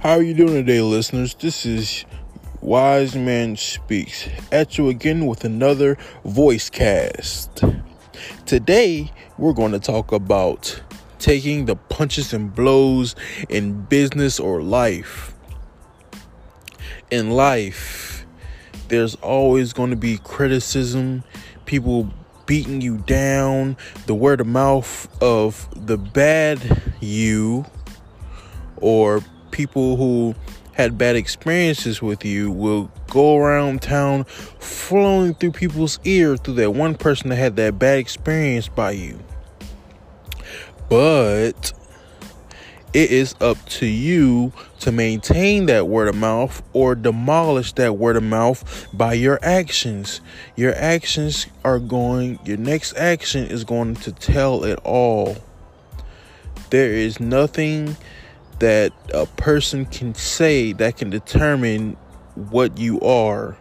How are you doing today, listeners? This is Wise Man Speaks at you again with another voice cast. Today, we're going to talk about taking the punches and blows in business or life. In life, there's always going to be criticism, people beating you down, the word of mouth of the bad you, or people who had bad experiences with you will go around town flowing through people's ear through that one person that had that bad experience by you. But it is up to you to maintain that word of mouth or demolish that word of mouth by your actions. Your actions are going, your next action is going to tell it all. There is nothing that a person can say that can determine what you are.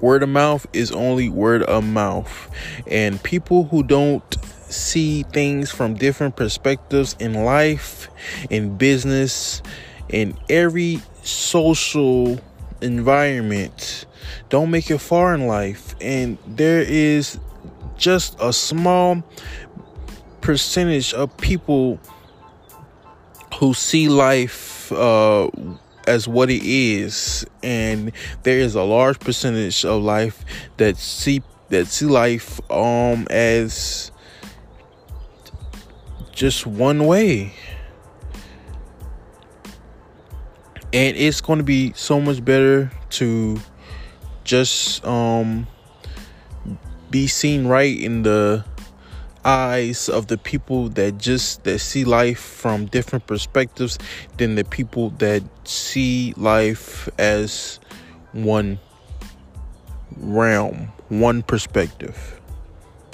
Word of mouth is only word of mouth. And people who don't see things from different perspectives in life, in business, in every social environment don't make it far in life. And there is just a small percentage of people who see life uh, as what it is, and there is a large percentage of life that see that see life um as just one way. And it's going to be so much better to just um be seen right in the eyes of the people that just that see life from different perspectives than the people that see life as one realm, one perspective.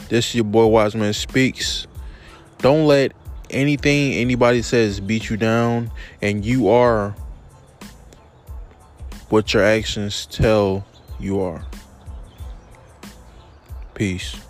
This is your boy Wiseman speaks. Don't let anything anybody says beat you down and you are what your actions tell you are. Peace.